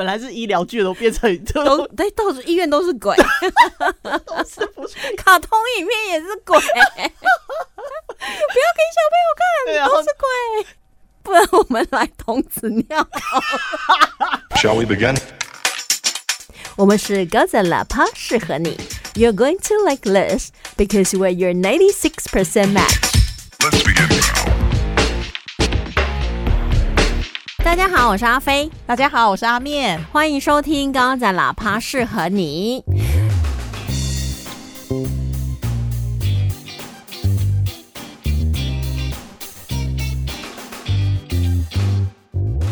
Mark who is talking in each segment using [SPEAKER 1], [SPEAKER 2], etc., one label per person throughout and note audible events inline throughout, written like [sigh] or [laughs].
[SPEAKER 1] 本来是医疗剧，都变成
[SPEAKER 2] 都对，到处医院都是鬼，
[SPEAKER 1] 是不是？
[SPEAKER 2] 卡通影片也是鬼，不要给小朋友看，都是鬼。不然我们来童子尿。
[SPEAKER 3] Shall we begin?
[SPEAKER 2] 我们是高赞喇叭，适合你。You're going to like this because we're your ninety-six percent match.
[SPEAKER 3] Let's begin
[SPEAKER 2] 大家好，我是阿飞。
[SPEAKER 1] 大家好，我是阿面。
[SPEAKER 2] 欢迎收听高赞喇叭，适合你。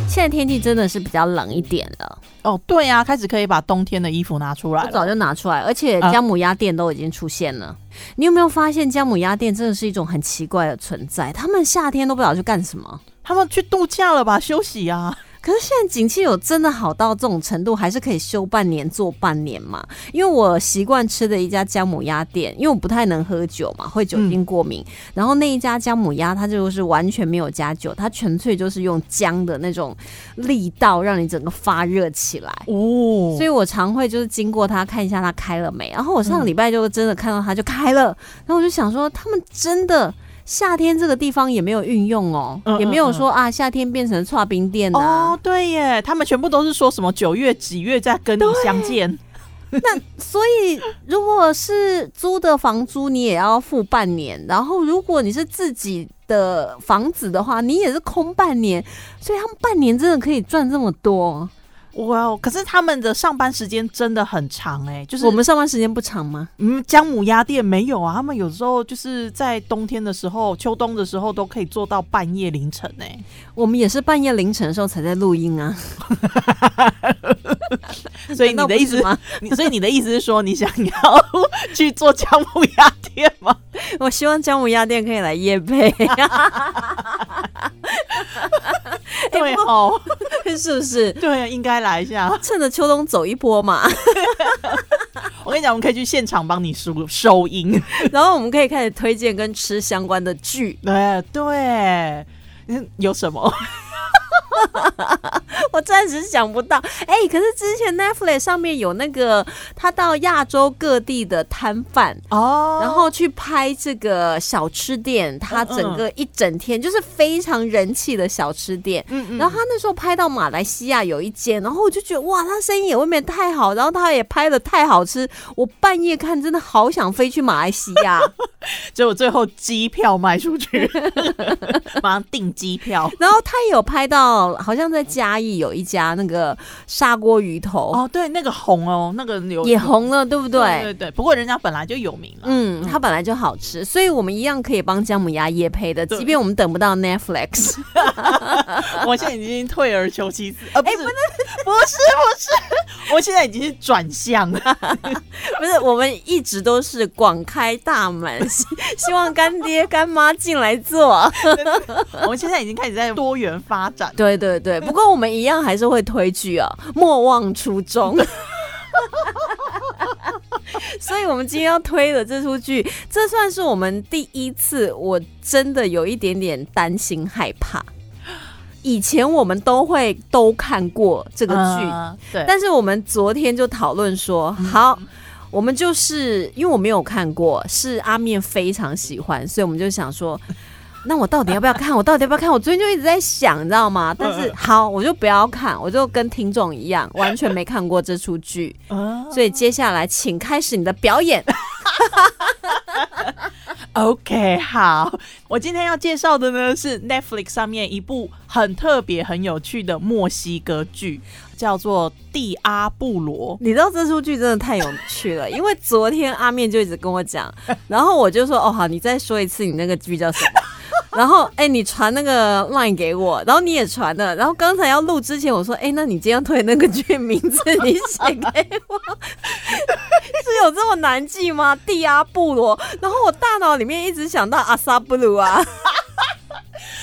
[SPEAKER 2] 现在天气真的是比较冷一点了。
[SPEAKER 1] 哦，对呀，开始可以把冬天的衣服拿出来了。
[SPEAKER 2] 早就拿出来，而且姜母鸭店都已经出现了。你有没有发现姜母鸭店真的是一种很奇怪的存在？他们夏天都不知道去干什么，
[SPEAKER 1] 他们去度假了吧？休息啊。
[SPEAKER 2] 可是现在景气有真的好到这种程度，还是可以休半年做半年嘛？因为我习惯吃的一家姜母鸭店，因为我不太能喝酒嘛，会酒精过敏。然后那一家姜母鸭，它就是完全没有加酒，它纯粹就是用姜的那种力道，让你整个发热起来哦。所以我常会就是经过它看一下它开了没。然后我上个礼拜就真的看到它就开了，然后我就想说，他们真的。夏天这个地方也没有运用哦，也没有说啊，夏天变成跨冰店
[SPEAKER 1] 哦，对耶，他们全部都是说什么九月几月再跟你相见。
[SPEAKER 2] 那所以如果是租的房租，你也要付半年，然后如果你是自己的房子的话，你也是空半年，所以他们半年真的可以赚这么多。
[SPEAKER 1] 哇哦！可是他们的上班时间真的很长哎，就是
[SPEAKER 2] 我们上班时间不长吗？
[SPEAKER 1] 嗯，姜母鸭店没有啊，他们有时候就是在冬天的时候、秋冬的时候都可以做到半夜凌晨哎。
[SPEAKER 2] 我们也是半夜凌晨的时候才在录音啊。[laughs] [laughs]
[SPEAKER 1] 所以你的意思吗？你所以你的意思是说，你想要去做姜母鸭店吗？[laughs]
[SPEAKER 2] 我希望姜母鸭店可以来夜配。[laughs]
[SPEAKER 1] 对哦，[laughs]
[SPEAKER 2] 是不是？
[SPEAKER 1] 对，应该来一下，
[SPEAKER 2] 趁着秋冬走一波嘛。[laughs]
[SPEAKER 1] 我跟你讲，我们可以去现场帮你收收音，
[SPEAKER 2] 然后我们可以开始推荐跟吃相关的剧。
[SPEAKER 1] 对对，有什么？[laughs]
[SPEAKER 2] 我暂时想不到，哎，可是之前 Netflix 上面有那个他到亚洲各地的摊贩哦，然后去拍这个小吃店，他整个一整天就是非常人气的小吃店。嗯嗯，然后他那时候拍到马来西亚有一间，然后我就觉得哇，他生意也未免太好，然后他也拍的太好吃，我半夜看真的好想飞去马来西亚，[laughs]
[SPEAKER 1] 结果最后机票卖出去，[laughs] 马上订机票，
[SPEAKER 2] 然后他也有拍到。好像在嘉义有一家那个砂锅鱼头
[SPEAKER 1] 哦，对，那个红哦，那个
[SPEAKER 2] 也红了，对不对？
[SPEAKER 1] 对对。不过人家本来就有名了，
[SPEAKER 2] 嗯，它本来就好吃，所以我们一样可以帮姜母鸭夜配的，即便我们等不到 Netflix。[laughs]
[SPEAKER 1] 我现在已经退而求其次，啊，不是，不是，不是，不是，我现在已经是转向了，[laughs]
[SPEAKER 2] 不是，我们一直都是广开大门，[laughs] 希望干爹干妈进来做。[laughs]
[SPEAKER 1] 我们现在已经开始在多元发展，
[SPEAKER 2] 对。对对，不过我们一样还是会推剧啊，莫忘初衷。[laughs] 所以，我们今天要推的这出剧，这算是我们第一次，我真的有一点点担心害怕。以前我们都会都看过这个剧，
[SPEAKER 1] 对。
[SPEAKER 2] 但是我们昨天就讨论说，好，我们就是因为我没有看过，是阿面非常喜欢，所以我们就想说。那我到底要不要看？我到底要不要看？我昨天就一直在想，你知道吗？[laughs] 但是好，我就不要看，我就跟听众一样，完全没看过这出剧。[laughs] 所以接下来，请开始你的表演。[laughs]
[SPEAKER 1] OK，好，我今天要介绍的呢是 Netflix 上面一部很特别、很有趣的墨西哥剧，叫做《蒂阿布罗》。
[SPEAKER 2] 你知道这出剧真的太有趣了，[laughs] 因为昨天阿面就一直跟我讲，然后我就说：“哦，好，你再说一次，你那个剧叫什么？”然后，哎，你传那个 line 给我，然后你也传了。然后刚才要录之前，我说：“哎，那你今天推那个剧名字，你写给我，是有这么难记吗？”蒂阿布罗。然后我大脑里面一直想到阿萨布鲁啊，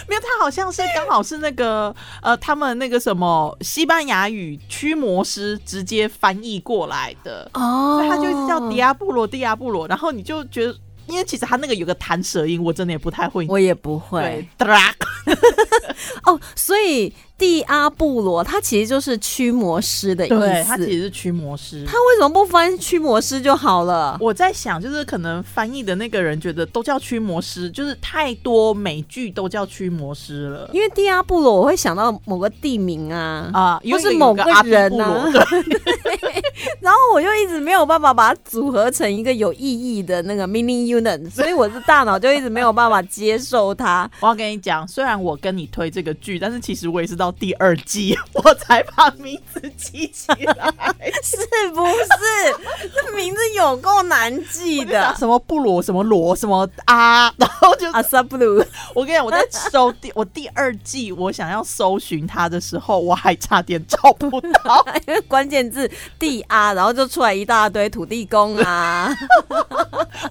[SPEAKER 1] 没有，他好像是刚好是那个呃，他们那个什么西班牙语驱魔师直接翻译过来的哦，所以他就叫迪亚布罗，迪亚布罗。然后你就觉得。因为其实他那个有个弹舌音，我真的也不太会，
[SPEAKER 2] 我也不会。[laughs] 哦，所以蒂阿布罗，他其实就是驱魔师的意
[SPEAKER 1] 对，他其
[SPEAKER 2] 思。
[SPEAKER 1] 实是驱魔师。
[SPEAKER 2] 他为什么不翻驱魔师就好了？
[SPEAKER 1] 我在想，就是可能翻译的那个人觉得都叫驱魔师，就是太多美剧都叫驱魔师了
[SPEAKER 2] 因为蒂阿布罗，我会想到某个地名啊，
[SPEAKER 1] 啊，因为有
[SPEAKER 2] 或是某
[SPEAKER 1] 个
[SPEAKER 2] 人
[SPEAKER 1] 布罗
[SPEAKER 2] 啊，[laughs] [laughs] 然后我就一直没有办法把它组合成一个有意义的那个 meaning unit，所以我的大脑就一直没有办法接受它。
[SPEAKER 1] 我要跟你讲，虽然我跟你推这个剧，但是其实我也是到第二季 [laughs] 我才把名字记起来。[laughs]
[SPEAKER 2] 是不是？这名字有够难记的。
[SPEAKER 1] 什么布罗，什么罗，什么啊，[laughs] 然后就
[SPEAKER 2] 阿萨布鲁，
[SPEAKER 1] 我跟你讲，我在搜第我第二季，我想要搜寻他的时候，我还差点找不到。
[SPEAKER 2] 因为关键字地阿，然后就出来一大堆土地公啊。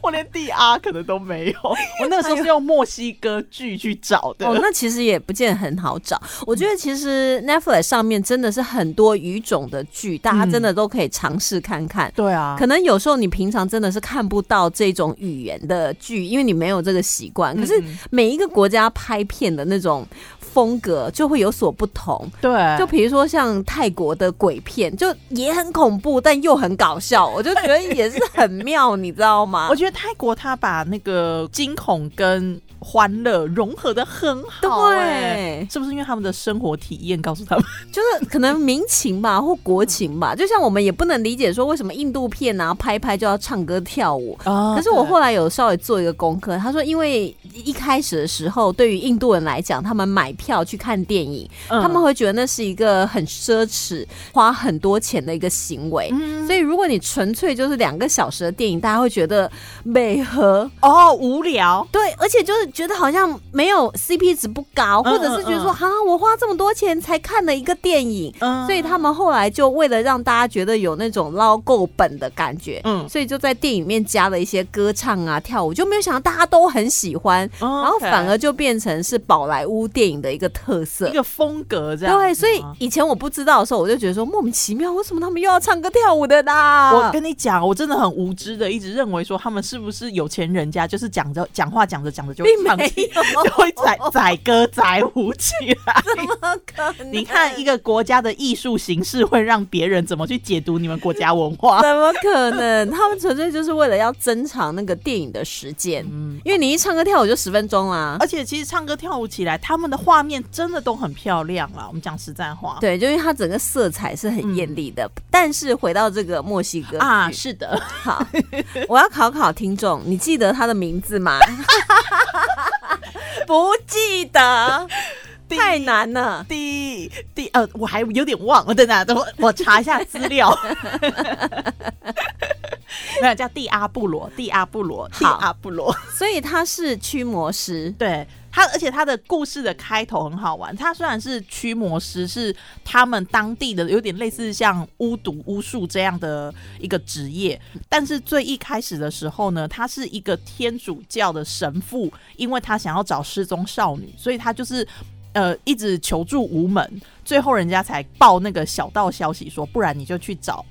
[SPEAKER 1] 我连第 R 可能都没有。我那个时候是用墨西哥剧去找的。
[SPEAKER 2] 哦，那其实也不见得很好找。我觉得其实 Netflix 上面真的是很多语种的剧，大家真的都可以尝试看看。
[SPEAKER 1] 对啊，
[SPEAKER 2] 可能有时候你平常真的是看不到这种语言的剧，因为你没有这个习惯。可是每一个国家拍片的那种风格就会有所不同。
[SPEAKER 1] 对，
[SPEAKER 2] 就比如说像泰国的鬼片，就也很恐怖，但又很搞笑，我就觉得也是很妙，你知道吗 [laughs]
[SPEAKER 1] 我？觉得泰国他把那个惊恐跟欢乐融合的很好、哎
[SPEAKER 2] 对，
[SPEAKER 1] 是不是因为他们的生活体验告诉他们？[laughs]
[SPEAKER 2] 就是可能民情吧，或国情吧。就像我们也不能理解说为什么印度片啊拍一拍就要唱歌跳舞。
[SPEAKER 1] 啊
[SPEAKER 2] 可是我后来有稍微做一个功课，他说，因为一开始的时候，对于印度人来讲，他们买票去看电影，
[SPEAKER 1] 嗯
[SPEAKER 2] 他们会觉得那是一个很奢侈、花很多钱的一个行为。
[SPEAKER 1] 嗯
[SPEAKER 2] 所以，如果你纯粹就是两个小时的电影，大家会觉得美和
[SPEAKER 1] 哦无聊，
[SPEAKER 2] 对，而且就是觉得好像没有 CP 值不高，
[SPEAKER 1] 嗯
[SPEAKER 2] 或者是觉得说，
[SPEAKER 1] 嗯
[SPEAKER 2] 哈、我花这么多钱才看了一个电影，
[SPEAKER 1] 嗯
[SPEAKER 2] 所以他们后来就为了让大家觉得有那种捞够本的感觉，
[SPEAKER 1] 嗯
[SPEAKER 2] 所以就在电影里面加了一些歌唱啊、跳舞，就没有想到大家都很喜欢，
[SPEAKER 1] 然
[SPEAKER 2] 然后反而就变成是宝莱坞电影的一个特色
[SPEAKER 1] 一。个风格这样。
[SPEAKER 2] 对，所以以前我不知道的时候，我就觉得说莫名其妙，为什么他们又要唱歌跳舞的啦？
[SPEAKER 1] 我跟你讲，我真的很无知的，一直认为说他们是不是有钱人家，就是讲着讲话讲着讲着就
[SPEAKER 2] 并
[SPEAKER 1] 就会载载歌载舞起来。
[SPEAKER 2] 怎么可能？
[SPEAKER 1] 你看一个国家的艺术形式会让别人怎么去解读你们国家文化？
[SPEAKER 2] 怎么可能？他们纯粹就是为了要增长那个电影的时间，
[SPEAKER 1] 嗯，
[SPEAKER 2] 因为你一唱歌跳舞就十分钟啦。
[SPEAKER 1] 而且其实唱歌跳舞起来，他们的画面真的都很漂亮啦。我们讲实在话，
[SPEAKER 2] 对，就因为它整个色彩是很艳丽的。但是回到这个墨西哥
[SPEAKER 1] 啊，是的，
[SPEAKER 2] 好，我要考考听众，你记得他的名字吗？[laughs] 不记得，太难了。
[SPEAKER 1] 第第呃，我还有点忘了，等等，等我我查一下资料。[laughs] 没有叫蒂阿布罗，蒂阿布罗，蒂阿布罗。
[SPEAKER 2] 所以他是驱魔师，
[SPEAKER 1] 对他，而且他的故事的开头很好玩。他虽然是驱魔师，是他们当地的有点类似像巫毒、巫术这样的一个职业，但是最一开始的时候呢，他是一个天主教的神父，因为他想要找失踪少女，所以他就是。呃，一直求助无门，最后人家才报那个小道消息说，不然你就去找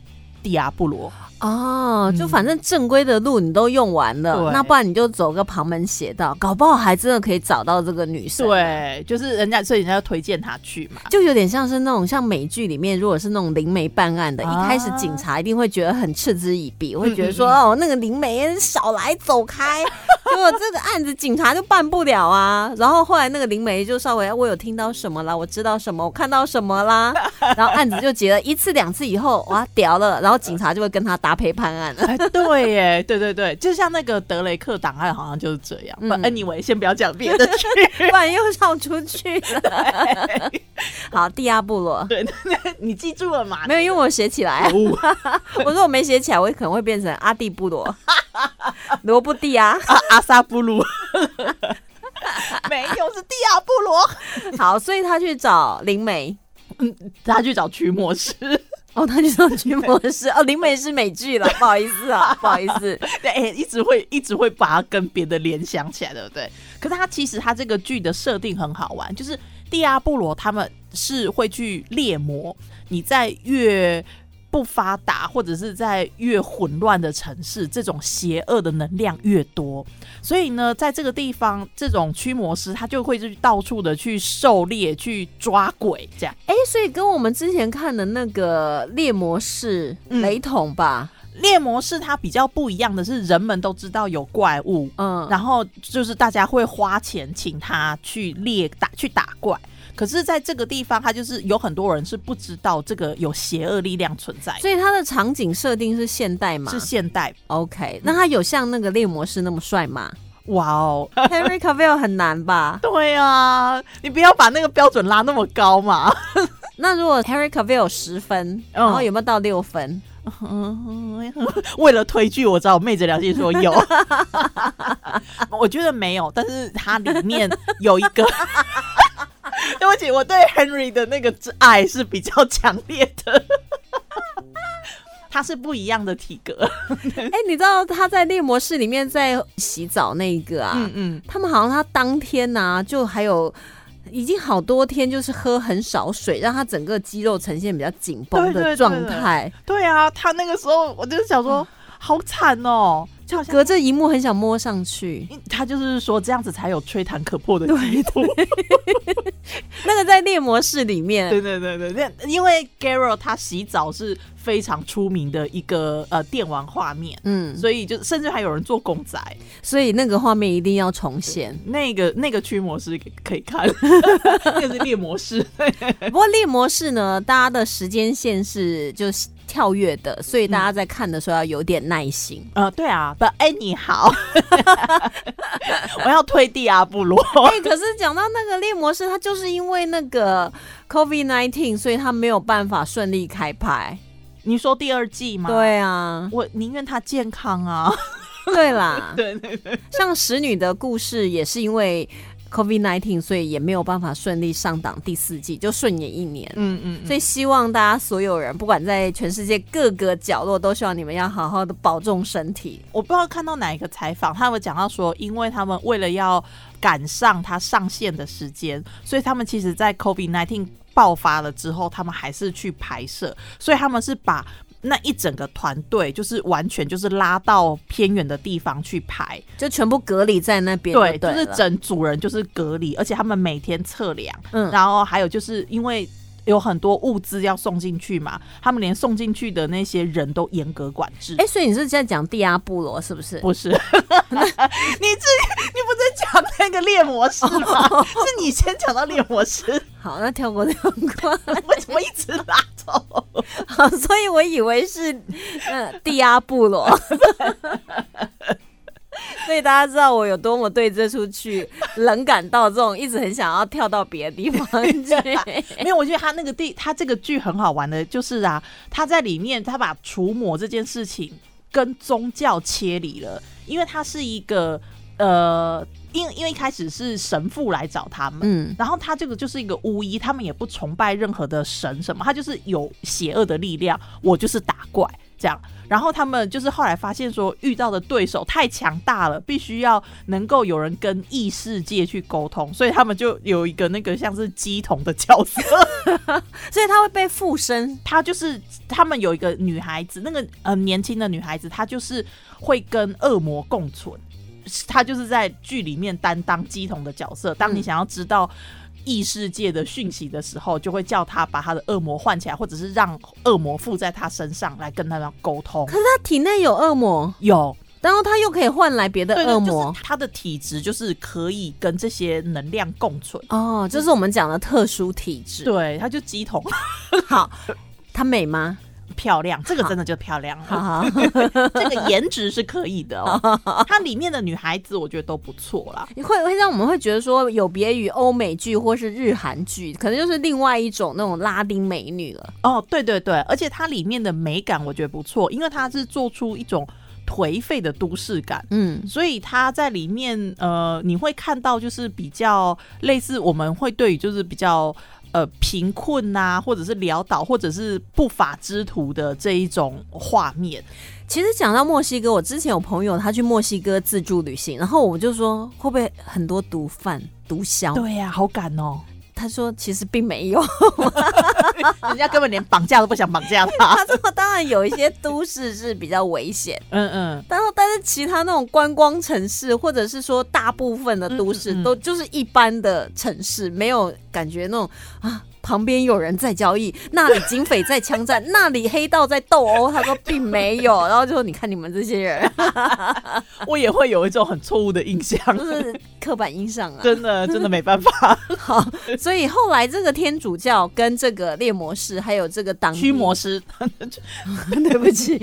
[SPEAKER 1] 蒂亚布罗。
[SPEAKER 2] 哦，就反正正规的路你都用完了，
[SPEAKER 1] 对
[SPEAKER 2] 那不然你就走个旁门邪道，搞不好还真的可以找到这个女生。。
[SPEAKER 1] 对，就是人家，所以人家要推荐他去嘛。
[SPEAKER 2] 就有点像是那种像美剧里面，如果是那种灵媒办案的，
[SPEAKER 1] 啊
[SPEAKER 2] 一开始警察一定会觉得很嗤之以鼻，会觉得说
[SPEAKER 1] 嗯
[SPEAKER 2] 哦，那个灵媒少来走开，[laughs] 结果这个案子警察就办不了啊。然后后来那个灵媒就稍微我有听到什么啦，我知道什么，我看到什么啦，然后案子就结了一次两次以后，哇屌了，然后警察就会跟他搭配判案了。
[SPEAKER 1] 哎，对耶，对对对，就像那个德雷克档案，好像就是这样。
[SPEAKER 2] 嗯
[SPEAKER 1] 不、anyway，先不要讲别的剧。[laughs]
[SPEAKER 2] 不然又绕出去了。[laughs] 好，蒂亚布罗
[SPEAKER 1] 对，[laughs] 你记住了吗？
[SPEAKER 2] 没有，因为我写起来。
[SPEAKER 1] 哦
[SPEAKER 2] 我说我没写起来，我可能会变成阿蒂布罗，罗布蒂啊。
[SPEAKER 1] 阿阿萨布鲁，没有是蒂亚布罗，
[SPEAKER 2] 好，所以他去找灵媒。
[SPEAKER 1] 他去找驱魔师。
[SPEAKER 2] 哦，他就说驱魔师。哦，灵媒是美剧了，不好意思啊，不好意思。[laughs]
[SPEAKER 1] 对，哎一直会一直会把它跟别的联想起来，对不对？可是他其实他这个剧的设定很好玩，就是蒂亚布罗他们是会去猎魔，你在越不发达或者是在越混乱的城市，这种邪恶的能量越多。所以呢，在这个地方，这种驱魔师他就会去到处的去狩猎、去抓鬼，这样。
[SPEAKER 2] 哎，所以跟我们之前看的那个猎魔士
[SPEAKER 1] 嗯
[SPEAKER 2] 雷同吧？
[SPEAKER 1] 猎魔士它比较不一样的是，人们都知道有怪物，
[SPEAKER 2] 嗯，
[SPEAKER 1] 然后就是大家会花钱请他去猎打去打怪。可是，在这个地方，他就是有很多人是不知道这个有邪恶力量存在，
[SPEAKER 2] 所以他的场景设定是现代嘛？
[SPEAKER 1] 是现代。
[SPEAKER 2] OK，那他有像那个猎魔士那么帅吗
[SPEAKER 1] 哇哦
[SPEAKER 2] ，？Henry Cavill 很难吧？
[SPEAKER 1] 对啊，你不要把那个标准拉那么高嘛。[laughs]
[SPEAKER 2] 那如果 Henry Cavill 有十分，然后有没有到六分？[laughs]
[SPEAKER 1] 为了推剧，我知道我昧着良心说有，[laughs] 我觉得没有，但是它里面有一个。[laughs] 对不起，我对 Henry 的那个爱是比较强烈的，[laughs] 他是不一样的体格。[laughs]
[SPEAKER 2] 哎、你知道他在猎魔室里面在洗澡那一个啊？
[SPEAKER 1] 嗯嗯，
[SPEAKER 2] 他们好像他当天呢、就还有已经好多天，就是喝很少水，让他整个肌肉呈现比较紧绷的状态。
[SPEAKER 1] 对啊，他那个时候我就想说，好惨哦，就好像
[SPEAKER 2] 隔着荧幕很想摸上去。
[SPEAKER 1] 他就是说这样子才有吹弹可破的基础。[laughs]
[SPEAKER 2] 那个在猎魔室里面，
[SPEAKER 1] 对对对对，那因为 Garo 他洗澡是非常出名的一个呃电玩画面，
[SPEAKER 2] 嗯，
[SPEAKER 1] 所以就甚至还有人做公仔。
[SPEAKER 2] 所以那个画面一定要重现。
[SPEAKER 1] 那个那个驱魔师可以看，[laughs] 那个是猎魔师。
[SPEAKER 2] 不过猎魔师呢，大家的时间线是就是跳跃的，所以大家在看的时候要有点耐心。
[SPEAKER 1] 呃，对啊，不，哎，你好，我要推蒂阿布罗。[laughs]
[SPEAKER 2] 哎、可是讲到那个猎魔师，他就是因为那个 COVID nineteen，所以他没有办法顺利开拍。
[SPEAKER 1] 你说第二季吗？，
[SPEAKER 2] 对啊，
[SPEAKER 1] 我宁愿他健康啊。
[SPEAKER 2] 对啦，[laughs]
[SPEAKER 1] 对对对，
[SPEAKER 2] 像使女的故事也是因为 COVID nineteen，所以也没有办法顺利上档第四季，就顺延一年。
[SPEAKER 1] 嗯嗯，
[SPEAKER 2] 所以希望大家所有人，不管在全世界各个角落，都希望你们要好好的保重身体。
[SPEAKER 1] 我不知道看到哪一个采访，他们讲到说，因为他们为了要赶上它上线的时间，所以他们其实在 COVID nineteen 爆发了之后，他们还是去拍摄，所以他们是把。那一整个团队就是完全就是拉到偏远的地方去排，
[SPEAKER 2] 就全部隔离在那边
[SPEAKER 1] 对，就是整组人就是隔离，而且他们每天测量，
[SPEAKER 2] 嗯。
[SPEAKER 1] 然后还有就是因为有很多物资要送进去嘛，他们连送进去的那些人都严格管制。
[SPEAKER 2] 哎、所以你是在讲蒂亚布罗是不是？
[SPEAKER 1] 不是，[laughs] 你这你不是讲那个猎魔师吗？是你先讲到猎魔师，
[SPEAKER 2] 好，那跳过跳过。[laughs]
[SPEAKER 1] 为什么一直拉走？
[SPEAKER 2] 好，所以我以为是呃蒂亚布罗。[laughs] [laughs] 所以大家知道我有多么对这出剧 [laughs] 冷感到这种一直很想要跳到别的地方去。[laughs]
[SPEAKER 1] 没有，我觉得他那个地，他这个剧很好玩的，就是啊，他在里面他把除魔这件事情跟宗教切离了，因为他是一个呃，因因为一开始是神父来找他们，
[SPEAKER 2] 嗯，
[SPEAKER 1] 然后他这个就是一个巫医，他们也不崇拜任何的神什么，他就是有邪恶的力量，我就是打怪这样。然后他们就是后来发现说，遇到的对手太强大了，必须要能够有人跟异世界去沟通，所以他们就有一个那个像是鸡童的角色，
[SPEAKER 2] 所以他会被附身。
[SPEAKER 1] 他就是他们有一个女孩子，那个呃年轻的女孩子，她就是会跟恶魔共存。她就是在剧里面担当鸡童的角色。当你
[SPEAKER 2] 嗯
[SPEAKER 1] 想要知道异世界的讯息的时候，就会叫他把他的恶魔唤起来，或者是让恶魔附在他身上来跟他们沟通。
[SPEAKER 2] 可是他体内有恶魔，
[SPEAKER 1] 有
[SPEAKER 2] 然后他又可以换来别的，恶魔
[SPEAKER 1] 就是。他的体质就是可以跟这些能量共存。
[SPEAKER 2] 哦，这是我们讲的特殊体质。
[SPEAKER 1] 对，他就鸡桶
[SPEAKER 2] 好，他美吗？
[SPEAKER 1] 漂亮，这个真的就漂亮了。[laughs] 这个颜值是可以的哦。[laughs] 它里面的女孩子我觉得都不错啦。
[SPEAKER 2] 会会让我们会觉得说有别于欧美剧或是日韩剧，可能就是另外一种那种拉丁美女了。
[SPEAKER 1] 哦，对对对，而且它里面的美感我觉得不错，因为它是做出一种颓废的都市感。
[SPEAKER 2] 嗯，
[SPEAKER 1] 所以它在里面，呃，你会看到就是比较类似我们会对于就是比较呃贫困呐、或者是潦倒，或者是不法之徒的这一种画面。
[SPEAKER 2] 其实讲到墨西哥，我之前有朋友他去墨西哥自助旅行，然后我就说会不会很多毒贩、毒枭？
[SPEAKER 1] 对呀、好赶哦。
[SPEAKER 2] 他说其实并没有，[laughs]
[SPEAKER 1] 人家根本连绑架都不想绑架他。
[SPEAKER 2] 他说当然有一些都市是比较危险，
[SPEAKER 1] 嗯嗯，
[SPEAKER 2] 但是但是其他那种观光城市，或者是说大部分的都市，都就是一般的城市，没有感觉那种啊。旁边有人在交易，那里警匪在枪战，那里黑道在斗殴。他说并没有，然后就说你看你们这些人，[laughs] [laughs]
[SPEAKER 1] 我也会有一种很错误的印象，
[SPEAKER 2] 就是刻板印象啊。
[SPEAKER 1] 真的真的没办法。[laughs]
[SPEAKER 2] 好，所以后来这个天主教跟这个猎魔士，还有这个党
[SPEAKER 1] 驱魔师，
[SPEAKER 2] 对不起，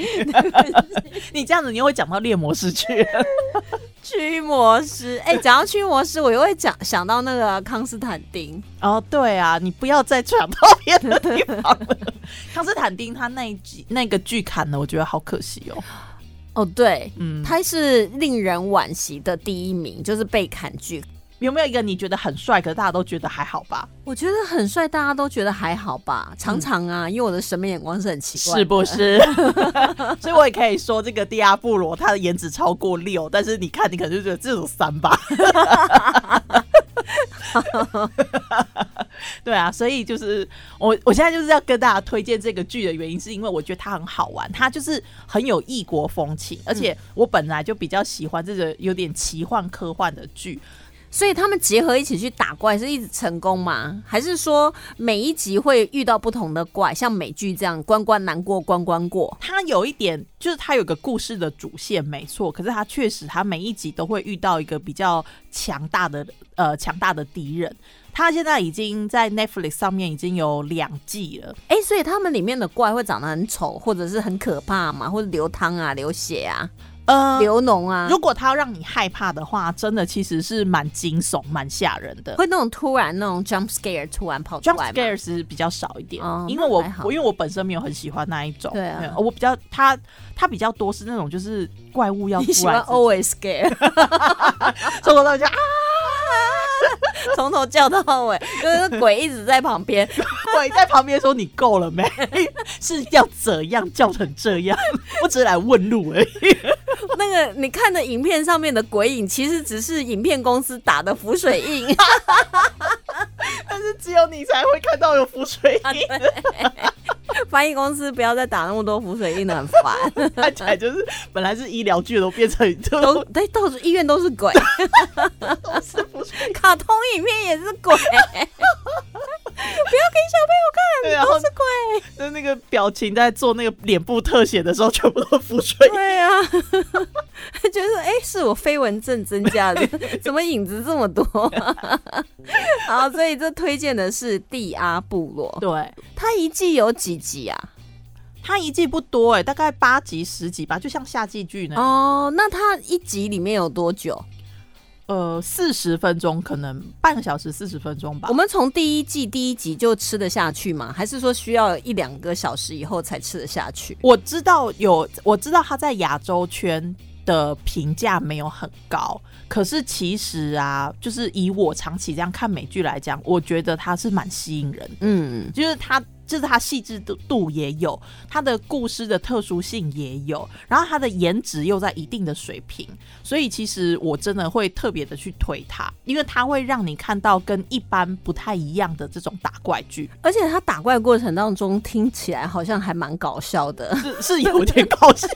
[SPEAKER 1] 你这样子你又会讲到猎魔师去。
[SPEAKER 2] 驱魔师。哎、讲到驱魔师，我又会讲想到那个康斯坦丁。
[SPEAKER 1] 哦，对啊，你不要再传到别的地方了。康斯坦丁他那一集那个剧砍了，我觉得好可惜哦。
[SPEAKER 2] 哦，对，
[SPEAKER 1] 嗯，
[SPEAKER 2] 他是令人惋惜的第一名，就是被砍剧。
[SPEAKER 1] 有没有一个你觉得很帅，可是大家都觉得还好吧？
[SPEAKER 2] 我觉得很帅，大家都觉得还好吧？常常啊，因为我的审美眼光是很奇怪，
[SPEAKER 1] 是不是？[laughs] 所以我也可以说，这个迪亚布罗他的颜值超过六，但是你看，你可能就觉得这种三吧。[laughs] 对啊，所以就是我我现在就是要跟大家推荐这个剧的原因，是因为我觉得它很好玩，它就是很有异国风情，而且我本来就比较喜欢这个有点奇幻科幻的剧，
[SPEAKER 2] 所以他们结合一起去打怪是一直成功吗？还是说每一集会遇到不同的怪，像美剧这样关关难过关关过？
[SPEAKER 1] 它有一点就是它有个故事的主线没错，可是它确实它每一集都会遇到一个比较强大的呃强大的敌人。它现在已经在 Netflix 上面已经有两季了，
[SPEAKER 2] 哎、所以他们里面的怪会长得很丑，或者是很可怕嘛，或者流汤啊、流血啊、
[SPEAKER 1] 呃，
[SPEAKER 2] 流脓啊，
[SPEAKER 1] 如果他要让你害怕的话，真的其实是蛮惊悚、蛮吓人的。
[SPEAKER 2] 会那种突然那种 jump scare 突然跑出
[SPEAKER 1] Jump
[SPEAKER 2] 来
[SPEAKER 1] scare 是比较少一点，
[SPEAKER 2] 哦
[SPEAKER 1] 因为我我因为我本身没有很喜欢那一种，
[SPEAKER 2] 对啊。
[SPEAKER 1] 我比较他他比较多是那种就是怪物要
[SPEAKER 2] 你喜欢，always scare，
[SPEAKER 1] 从头到尾就啊，[laughs]
[SPEAKER 2] 从头叫到尾，就是鬼一直在旁边。[laughs]
[SPEAKER 1] 鬼在旁边说你够了没？[laughs] 是要怎样叫成这样？我只是来问路而已。
[SPEAKER 2] 那个你看的影片上面的鬼影，其实只是影片公司打的浮水印。
[SPEAKER 1] 但是只有你才会看到有浮水印，[laughs]
[SPEAKER 2] 翻译公司不要再打那么多浮水印了，很烦。[laughs]
[SPEAKER 1] 看起来就是本来是医疗剧都变成
[SPEAKER 2] 都
[SPEAKER 1] 都
[SPEAKER 2] 对，到处医院都是鬼，[laughs]
[SPEAKER 1] 都是浮水。
[SPEAKER 2] 卡通影片也是鬼。不要给小朋友看，
[SPEAKER 1] 对然后
[SPEAKER 2] 都是鬼。
[SPEAKER 1] 就那个表情在做那个脸部特写的时候，全部都浮水印。
[SPEAKER 2] 对啊，觉 [laughs] 得哎、是我飞蚊症增加的，[laughs] 怎么影子这么多？[laughs] 好，所以这推荐的是蒂阿部落，
[SPEAKER 1] 对，
[SPEAKER 2] 它一季有几集啊？
[SPEAKER 1] 它一季不多哎、大概八集十集吧，就像夏季剧呢。
[SPEAKER 2] 哦，那它一集里面有多久？
[SPEAKER 1] 呃，四十分钟，可能半个小时四十分钟吧
[SPEAKER 2] 我。们从第一季第一集就吃得下去吗？还是说需要一两个小时以后才吃得下去？
[SPEAKER 1] 我知道有，我知道他在亚洲圈的评价没有很高，可是其实啊，就是以我长期这样看美剧来讲，我觉得它是蛮吸引人的，
[SPEAKER 2] 嗯，
[SPEAKER 1] 就是它。就是它细致度度也有，它的故事的特殊性也有，然后它的颜值又在一定的水平，所以其实我真的会特别的去推它，因为它会让你看到跟一般不太一样的这种打怪剧，
[SPEAKER 2] 而且它打怪过程当中听起来好像还蛮搞笑的，
[SPEAKER 1] 是是有点搞笑，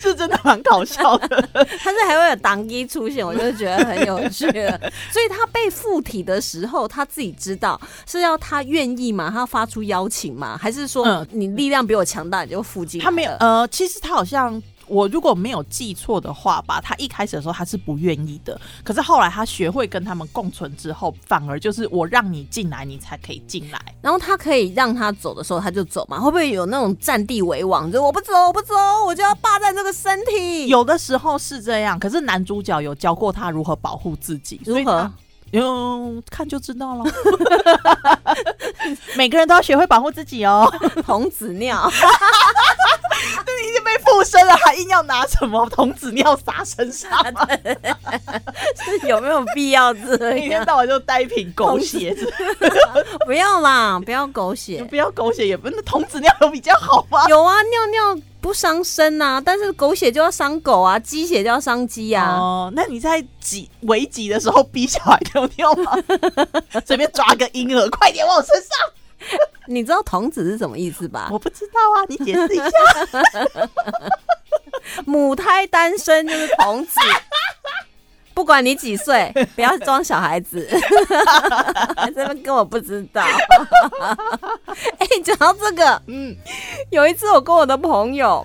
[SPEAKER 1] 是真的蛮搞笑的。[laughs]
[SPEAKER 2] 它是还会有当一出现，我就觉得很有趣了。所以他被附体的时候，他自己知道是要他愿意嘛？他发出邀请吗？还是说
[SPEAKER 1] 嗯
[SPEAKER 2] 你力量比我强大，你就附近？
[SPEAKER 1] 他没有，呃，其实他好像我如果没有记错的话吧，他一开始的时候他是不愿意的，可是后来他学会跟他们共存之后，反而就是我让你进来，你才可以进来。
[SPEAKER 2] 然后他可以让他走的时候，他就走嘛？会不会有那种占地为王？就我不走，我不走，我就要霸占这个身体？
[SPEAKER 1] 有的时候是这样，可是男主角有教过他如何保护自己，
[SPEAKER 2] 如何
[SPEAKER 1] 他？嗯，看就知道了。[laughs] 每个人都要学会保护自己哦。[laughs]
[SPEAKER 2] 童子尿？[laughs]
[SPEAKER 1] 你已经被附身了，还硬要拿什么童子尿洒身上？
[SPEAKER 2] 是有没有必要这
[SPEAKER 1] 一天？到晚就带一瓶狗血，
[SPEAKER 2] 不要啦，不要狗血。
[SPEAKER 1] 不要狗血也不是童子尿有比较好吗？
[SPEAKER 2] 有啊，尿尿不伤身呐、但是狗血就要伤狗啊，鸡血就要伤鸡啊。
[SPEAKER 1] 哦，那你在挤围挤的时候逼小孩尿尿吗？[laughs] 随便抓个婴儿，快点往我身上！[laughs]
[SPEAKER 2] 你知道童子是什么意思吧？
[SPEAKER 1] 我不知道啊，你解释一下。[laughs]
[SPEAKER 2] 母胎单身就是童子。不管你几岁，[laughs] 不要装小孩子，[laughs] 这边跟我不知道。[laughs] 哎、讲到这个，
[SPEAKER 1] 嗯，
[SPEAKER 2] 有一次我跟我的朋友，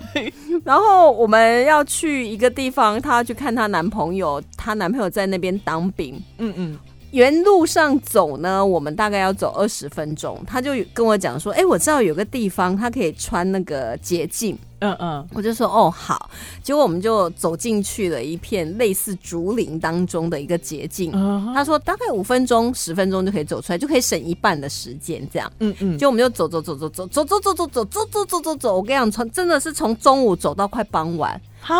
[SPEAKER 2] 然后我们要去一个地方，她要去看她男朋友，她男朋友在那边当兵。
[SPEAKER 1] 嗯嗯，
[SPEAKER 2] 原路上走呢，我们大概要走二十分钟。他就跟我讲说：“哎、我知道有个地方，他可以穿那个捷径。”
[SPEAKER 1] 嗯嗯，
[SPEAKER 2] 我就说哦好，结果我们就走进去了一片类似竹林当中的一个捷径。
[SPEAKER 1] 嗯
[SPEAKER 2] 他说大概五分钟、十分钟就可以走出来，就可以省一半的时间这样。
[SPEAKER 1] 嗯嗯，
[SPEAKER 2] 就我们就走走走走走走走走走走走走走走走，我跟你讲，从真的是从中午走到快傍晚，
[SPEAKER 1] 哈，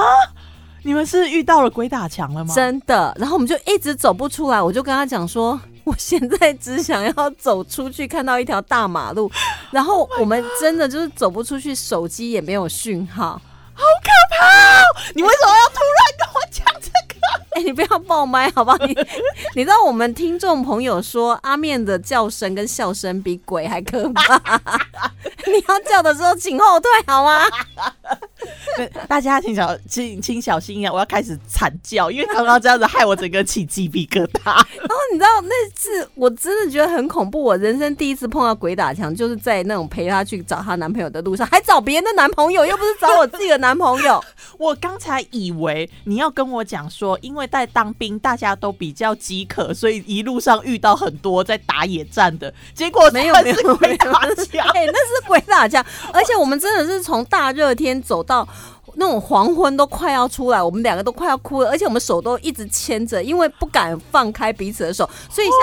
[SPEAKER 1] 你们是遇到了鬼打墙了吗？
[SPEAKER 2] 真的。然后我们就一直走不出来，我就跟他讲说，[laughs] 我现在只想要走出去，看到一条大马路，[gasps] 然后我们真的就是走不出去，手机也没有讯号。
[SPEAKER 1] 好可怕你为什么要突然跟我讲这个？[laughs]
[SPEAKER 2] 哎、你不要爆麦好不好？你 [laughs] 你知道我们听众朋友说阿面的叫声跟笑声比鬼还可怕，你要叫的时候请后退好吗？[laughs]
[SPEAKER 1] 大家请小请请小心啊！我要开始惨叫，因为刚刚这样子害我整个起鸡皮疙瘩。[laughs]
[SPEAKER 2] 然后你知道那次我真的觉得很恐怖，我人生第一次碰到鬼打墙，就是在那种陪她去找她男朋友的路上，还找别人的男朋友，又不是找我自己的男朋友。[laughs]
[SPEAKER 1] 我刚才以为你要跟我讲说，因为在当兵大家都比较饥渴，所以一路上遇到很多在打野战的，结果
[SPEAKER 2] 没有
[SPEAKER 1] 他是
[SPEAKER 2] 没有
[SPEAKER 1] 鬼打墙。
[SPEAKER 2] 哎、那是鬼打墙，而且我们真的是从大热天走到。那种黄昏都快要出来，我们两个都快要哭了，而且我们手都一直牵着，因为不敢放开彼此的手，所以像、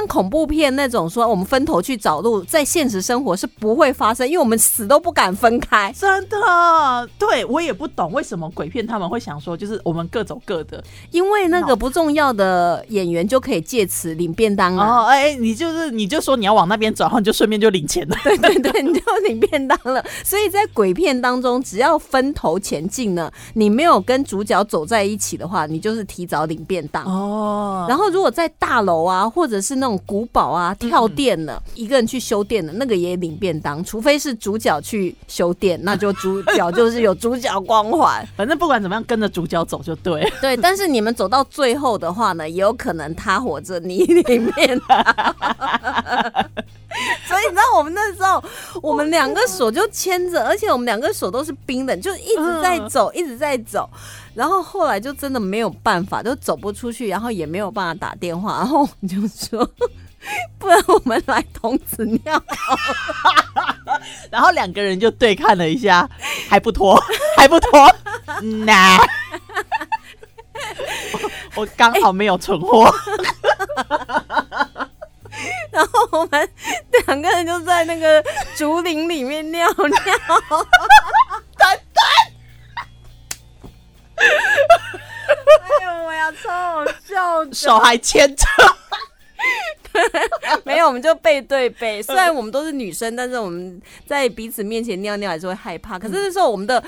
[SPEAKER 2] 像恐怖片那种说我们分头去找路，在现实生活是不会发生，因为我们死都不敢分开。
[SPEAKER 1] 真的，对我也不懂为什么鬼片他们会想说，就是我们各走各的。
[SPEAKER 2] 因为那个不重要的演员就可以借此领便当啊，
[SPEAKER 1] 哦，哎、你就是你就说你要往那边走，然后你就顺便就领钱了。
[SPEAKER 2] 对对对，你就领便当了。所以在鬼片当中，只要分头前进呢，你没有跟主角走在一起的话，你就是提早领便当。
[SPEAKER 1] 哦
[SPEAKER 2] 然后，如果在大楼啊，或者是那种古堡啊跳电了，一个人去修电的那个也领便当，除非是主角去修电，那就主角就是有主角光环。[laughs]
[SPEAKER 1] 反正不管怎么样，跟着主角走就对。
[SPEAKER 2] 对，但是你们走到最后的话呢，也有可能他活着，你领便当。[laughs] [laughs] 所以你知道我们那时候，我们两个手就牵着，而且我们两个手都是冰冷，就一直在走，一直在走。然后后来就真的没有办法，就走不出去，然后也没有办法打电话，然后我们就说，[laughs] 不然我们来童子尿。[laughs]
[SPEAKER 1] 然后两个人就对看了一下，还不脱，还不脱，那、我我刚好没有存货。
[SPEAKER 2] 然后我们两个人就在那个竹林里面尿尿。[laughs] [laughs] 哎呦，我要，超好笑的！
[SPEAKER 1] 手还牵着，
[SPEAKER 2] 没有，我们就背对背。虽然我们都是女生，但是我们在彼此面前尿尿还是会害怕。可是那时候我们的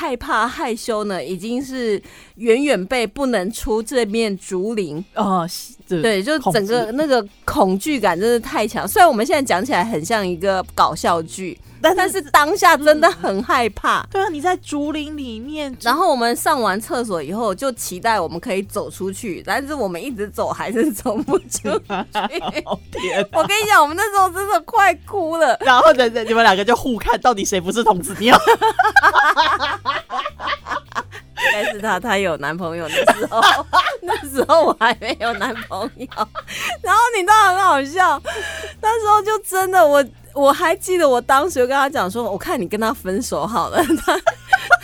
[SPEAKER 2] 害怕、害羞呢，已经是远远被不能出这面竹林。
[SPEAKER 1] 哦，对
[SPEAKER 2] 对，就整个那个恐惧感真的太强。虽然我们现在讲起来很像一个搞笑剧，
[SPEAKER 1] 但
[SPEAKER 2] 但是当下真的很害怕。
[SPEAKER 1] 对啊，你在竹林里面，
[SPEAKER 2] 然后我们上完厕所以后，就期待我们可以走出去，但是我们一直走还是走不出去。[laughs]
[SPEAKER 1] 哦天
[SPEAKER 2] 我跟你讲，我们那时候真的快哭了。
[SPEAKER 1] 然后呢，你们两个就互看，到底谁不是童子尿？
[SPEAKER 2] 应该是她，她有男朋友的时候，[laughs] 那时候我还没有男朋友。然后你知道很好笑，那时候就真的我我还记得，我当时就跟他讲说，我看你跟他分手好了，[laughs] 他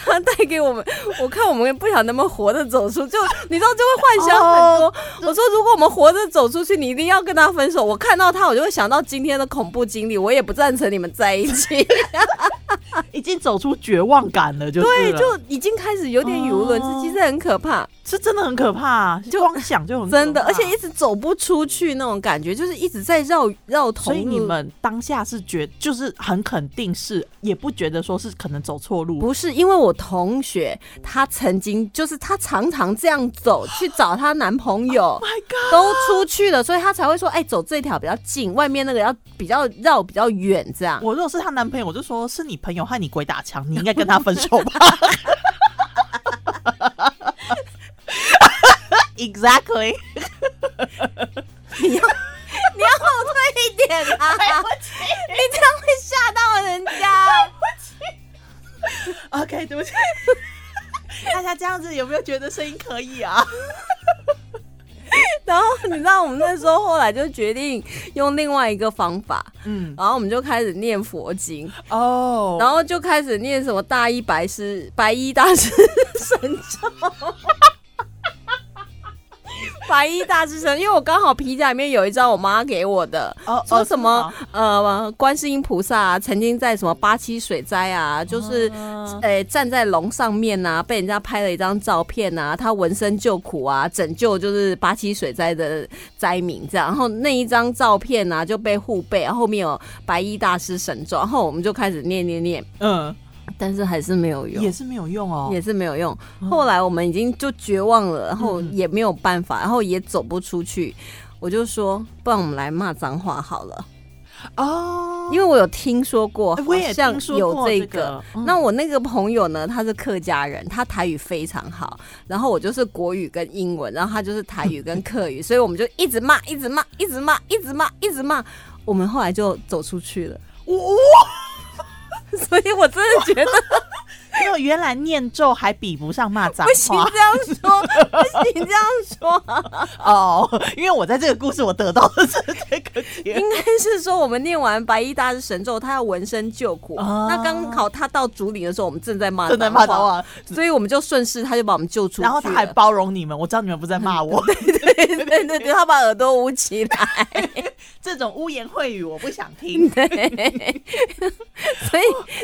[SPEAKER 2] 他带给我们，我看我们不想那么活着走出，就你知道就会幻想很多。我说如果我们活着走出去，你一定要跟他分手。我看到他，我就会想到今天的恐怖经历，我也不赞成你们在一起。[laughs]
[SPEAKER 1] 已经经走出绝望感了，就
[SPEAKER 2] 对，就已经开始有点语无伦次，
[SPEAKER 1] 哦。
[SPEAKER 2] 其实很可怕，
[SPEAKER 1] 是真的很可怕，就光想就很
[SPEAKER 2] 真的，而且一直走不出去那种感觉，就是一直在绕绕头。
[SPEAKER 1] 所以你们当下是觉就是很肯定是，也不觉得说是可能走错路，
[SPEAKER 2] 不是因为我同学，她曾经就是她常常这样走去找她男朋友。
[SPEAKER 1] Oh My God，
[SPEAKER 2] 都出去了，所以她才会说，哎、走这条比较近，外面那个要比较绕比较远，这样。
[SPEAKER 1] 我如果是她男朋友，我就说是你朋友和你鬼打墙，你应该跟他分手吧。[laughs] exactly，
[SPEAKER 2] 你要你要后退一点啊！你这样会吓到人家。
[SPEAKER 1] OK，对不起。[laughs] 大家这样子有没有觉得声音可以啊？[laughs]
[SPEAKER 2] 然后你知道，我们那时候后来就决定用另外一个方法，
[SPEAKER 1] 嗯，
[SPEAKER 2] 然后我们就开始念佛经，
[SPEAKER 1] 哦。
[SPEAKER 2] 然后就开始念什么大衣白师、白衣大师 [laughs] 神咒。白衣大师神，因为我刚好皮夹里面有一张我妈给我的，
[SPEAKER 1] 哦
[SPEAKER 2] 说什么、呃，观世音菩萨、啊、曾经在什么八七水灾啊，就是
[SPEAKER 1] 哦
[SPEAKER 2] 呃、站在龙上面呐、被人家拍了一张照片呐、他闻声救苦啊，拯救就是八七水灾的灾民这样，然后那一张照片呢、就被护背，后面有白衣大师神咒，然后我们就开始念念念，
[SPEAKER 1] 嗯，
[SPEAKER 2] 但是还是没有用，
[SPEAKER 1] 也是没有用哦，
[SPEAKER 2] 也是没有用。后来我们已经就绝望了，然后
[SPEAKER 1] 嗯。
[SPEAKER 2] 也没有办法，然后也走不出去。我就说，不然我们来骂脏话好了，
[SPEAKER 1] 哦，
[SPEAKER 2] 因为我有听说过，
[SPEAKER 1] 哎我也
[SPEAKER 2] 好像
[SPEAKER 1] 听说
[SPEAKER 2] 有这
[SPEAKER 1] 过这个嗯。
[SPEAKER 2] 那我那个朋友呢，他是客家人，他台语非常好，然后我就是国语跟英文，然后他就是台语跟客语，[laughs] 所以我们就一直骂，一直骂，一直骂，一直骂，一直骂。我们后来就走出去了，
[SPEAKER 1] 哇，
[SPEAKER 2] 所以我真的觉得
[SPEAKER 1] 没有，原来念咒还比不上骂脏话
[SPEAKER 2] 不行这样说，不行这样说。
[SPEAKER 1] 哦，因为我在这个故事我得到的是这个结
[SPEAKER 2] 应该是说，我们念完白衣大师神咒，他要闻声救苦。
[SPEAKER 1] 哦
[SPEAKER 2] 那刚好他到竹林的时候，我们正在骂
[SPEAKER 1] 正在骂脏话，
[SPEAKER 2] 所以我们就顺势，他就把我们救出去。
[SPEAKER 1] 然后他还包容你们，我知道你们不是在骂我，[laughs]
[SPEAKER 2] 对对对对对，他把耳朵捂起来。
[SPEAKER 1] 这种污言秽语我不想听。
[SPEAKER 2] 对，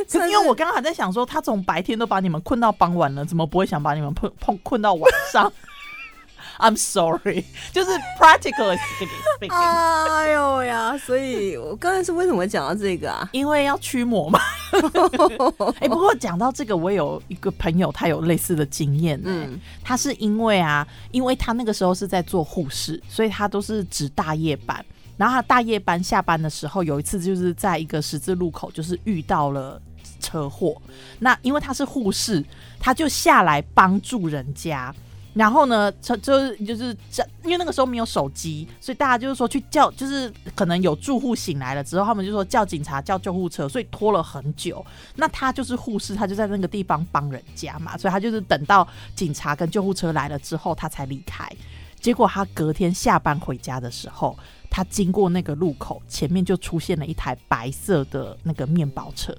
[SPEAKER 2] 所以
[SPEAKER 1] 因为我刚刚还在想说，他从白天都把你们困到傍晚了，怎么不会想把你们碰碰困到晚上？[laughs] I'm sorry，就是 practically speaking，
[SPEAKER 2] 哎呦呀，所以我刚才是为什么会讲到这个啊？
[SPEAKER 1] 因为要驱魔嘛。[laughs] 哎、不过讲到这个，我有一个朋友，他有类似的经验、嗯
[SPEAKER 2] 嗯，
[SPEAKER 1] 他是因为啊，因为他那个时候是在做护士，所以他都是值大夜班。然后他大夜班下班的时候，有一次就是在一个十字路口，就是遇到了车祸。那因为他是护士，他就下来帮助人家。然后呢，就就是就是这，因为那个时候没有手机，所以大家就是说去叫，就是可能有住户醒来了之后，他们就说叫警察、叫救护车，所以拖了很久。那他就是护士，他就在那个地方帮人家嘛，所以他就是等到警察跟救护车来了之后，他才离开。结果他隔天下班回家的时候，他经过那个路口，前面就出现了一台白色的那个面包车，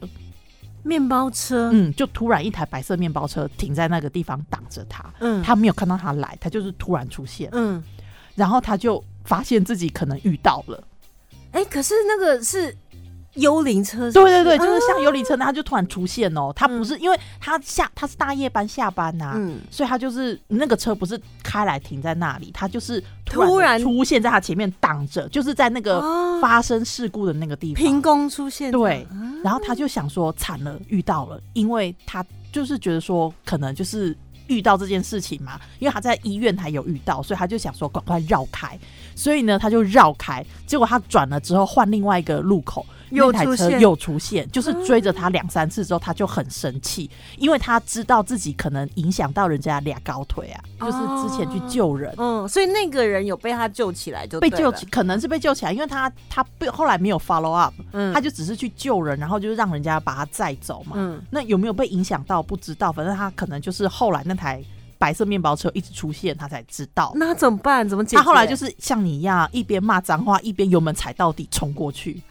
[SPEAKER 2] 面包车，
[SPEAKER 1] 嗯，就突然一台白色面包车停在那个地方挡着他，
[SPEAKER 2] 嗯。
[SPEAKER 1] 他没有看到他来，他就是突然出现，
[SPEAKER 2] 嗯，
[SPEAKER 1] 然后他就发现自己可能遇到了，
[SPEAKER 2] 哎，可是那个是幽灵车，
[SPEAKER 1] 对对对，就是
[SPEAKER 2] 啊
[SPEAKER 1] 像幽灵车，他就突然出现哦，他不是因为他下他是大夜班下班呐、
[SPEAKER 2] 嗯。
[SPEAKER 1] 所以他就是那个车不是开来停在那里，他就是突
[SPEAKER 2] 突然。
[SPEAKER 1] 出现在他前面挡着，就是在那个
[SPEAKER 2] 哦。
[SPEAKER 1] 发生事故的那个地方。
[SPEAKER 2] 凭空出现，
[SPEAKER 1] 对
[SPEAKER 2] 啊，
[SPEAKER 1] 然后他就想说惨了，遇到了，因为他就是觉得说可能就是遇到这件事情嘛，因为他在医院还有遇到，所以他就想说赶快绕开，所以呢他就绕开，结果他转了之后换另外一个路口。
[SPEAKER 2] 又
[SPEAKER 1] 那台车又出现，就是追着他两三次之后，他就很生气，因为他知道自己可能影响到人家俩高腿啊，就是之前去救人，
[SPEAKER 2] 嗯，所以那个人有被他救起来就
[SPEAKER 1] 被救起，，可能是被救起来，因为他他被后来没有 follow up，、
[SPEAKER 2] 嗯。
[SPEAKER 1] 他就只是去救人，然后就是让人家把他载走嘛。
[SPEAKER 2] 嗯。
[SPEAKER 1] 那有没有被影响到不知道，反正他可能就是后来那台白色面包车一直出现，他才知道。
[SPEAKER 2] 那怎么办？怎么解决？
[SPEAKER 1] 他后来就是像你一样，一边骂脏话，一边油门踩到底冲过去，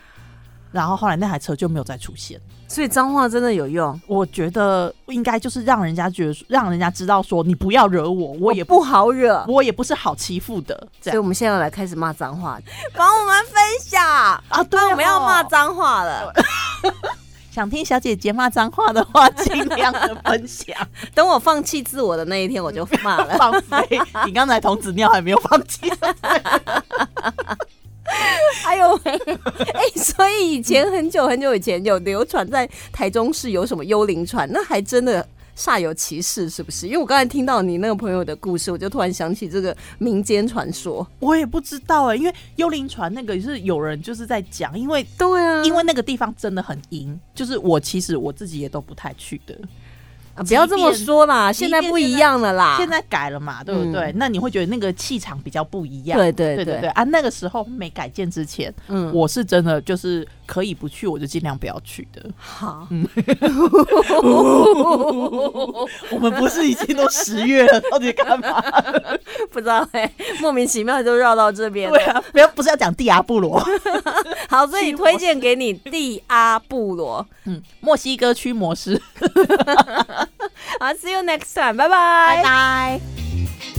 [SPEAKER 1] 然后后来那台车就没有再出现。
[SPEAKER 2] 所以脏话真的有用，
[SPEAKER 1] 我觉得应该就是让人家觉得，让人家知道说你不要惹我，我也
[SPEAKER 2] 不好惹。
[SPEAKER 1] 我也不是好欺负的，这样
[SPEAKER 2] 所以我们现在要来开始骂脏话，帮我们分享
[SPEAKER 1] 啊，对
[SPEAKER 2] 那我们要骂
[SPEAKER 1] 哦
[SPEAKER 2] 脏话了。[laughs] [laughs] [laughs]
[SPEAKER 1] 想听小姐姐骂脏话的话，尽量的分享。[laughs]
[SPEAKER 2] 等我放弃自我的那一天，我就骂了。
[SPEAKER 1] 放飞，[laughs] 你刚才童子尿还没有放弃。[laughs]
[SPEAKER 2] 哎呦喂，哎、所以以前很久很久以前有流传在台中市有什么幽灵船，那还真的煞有其事，是不是？因为我刚才听到你那个朋友的故事，我就突然想起这个民间传说。
[SPEAKER 1] 我也不知道哎、因为幽灵船那个是有人就是在讲，因为
[SPEAKER 2] 对啊
[SPEAKER 1] 因为那个地方真的很阴，就是我其实我自己也都不太去的。
[SPEAKER 2] 啊不要这么说啦，现在不一样了啦。
[SPEAKER 1] 现在改了嘛，对不对？那你会觉得那个气场比较不一样。
[SPEAKER 2] 对对对
[SPEAKER 1] 对对对啊！那个时候没改建之前，
[SPEAKER 2] 嗯
[SPEAKER 1] 我是真的就是可以不去，我就尽量不要去的。
[SPEAKER 2] 好，[laughs]
[SPEAKER 1] 我们不是已经都十月了，到底干嘛？[laughs]
[SPEAKER 2] 不知道哎、莫名其妙就绕到这边了
[SPEAKER 1] 对。啊，不要不是要讲蒂阿布罗，[laughs]
[SPEAKER 2] 好，所以推荐给你蒂阿布罗。
[SPEAKER 1] 嗯，墨西哥驱魔师，
[SPEAKER 2] I'll see you next time. Bye
[SPEAKER 1] bye.
[SPEAKER 2] Bye
[SPEAKER 1] bye.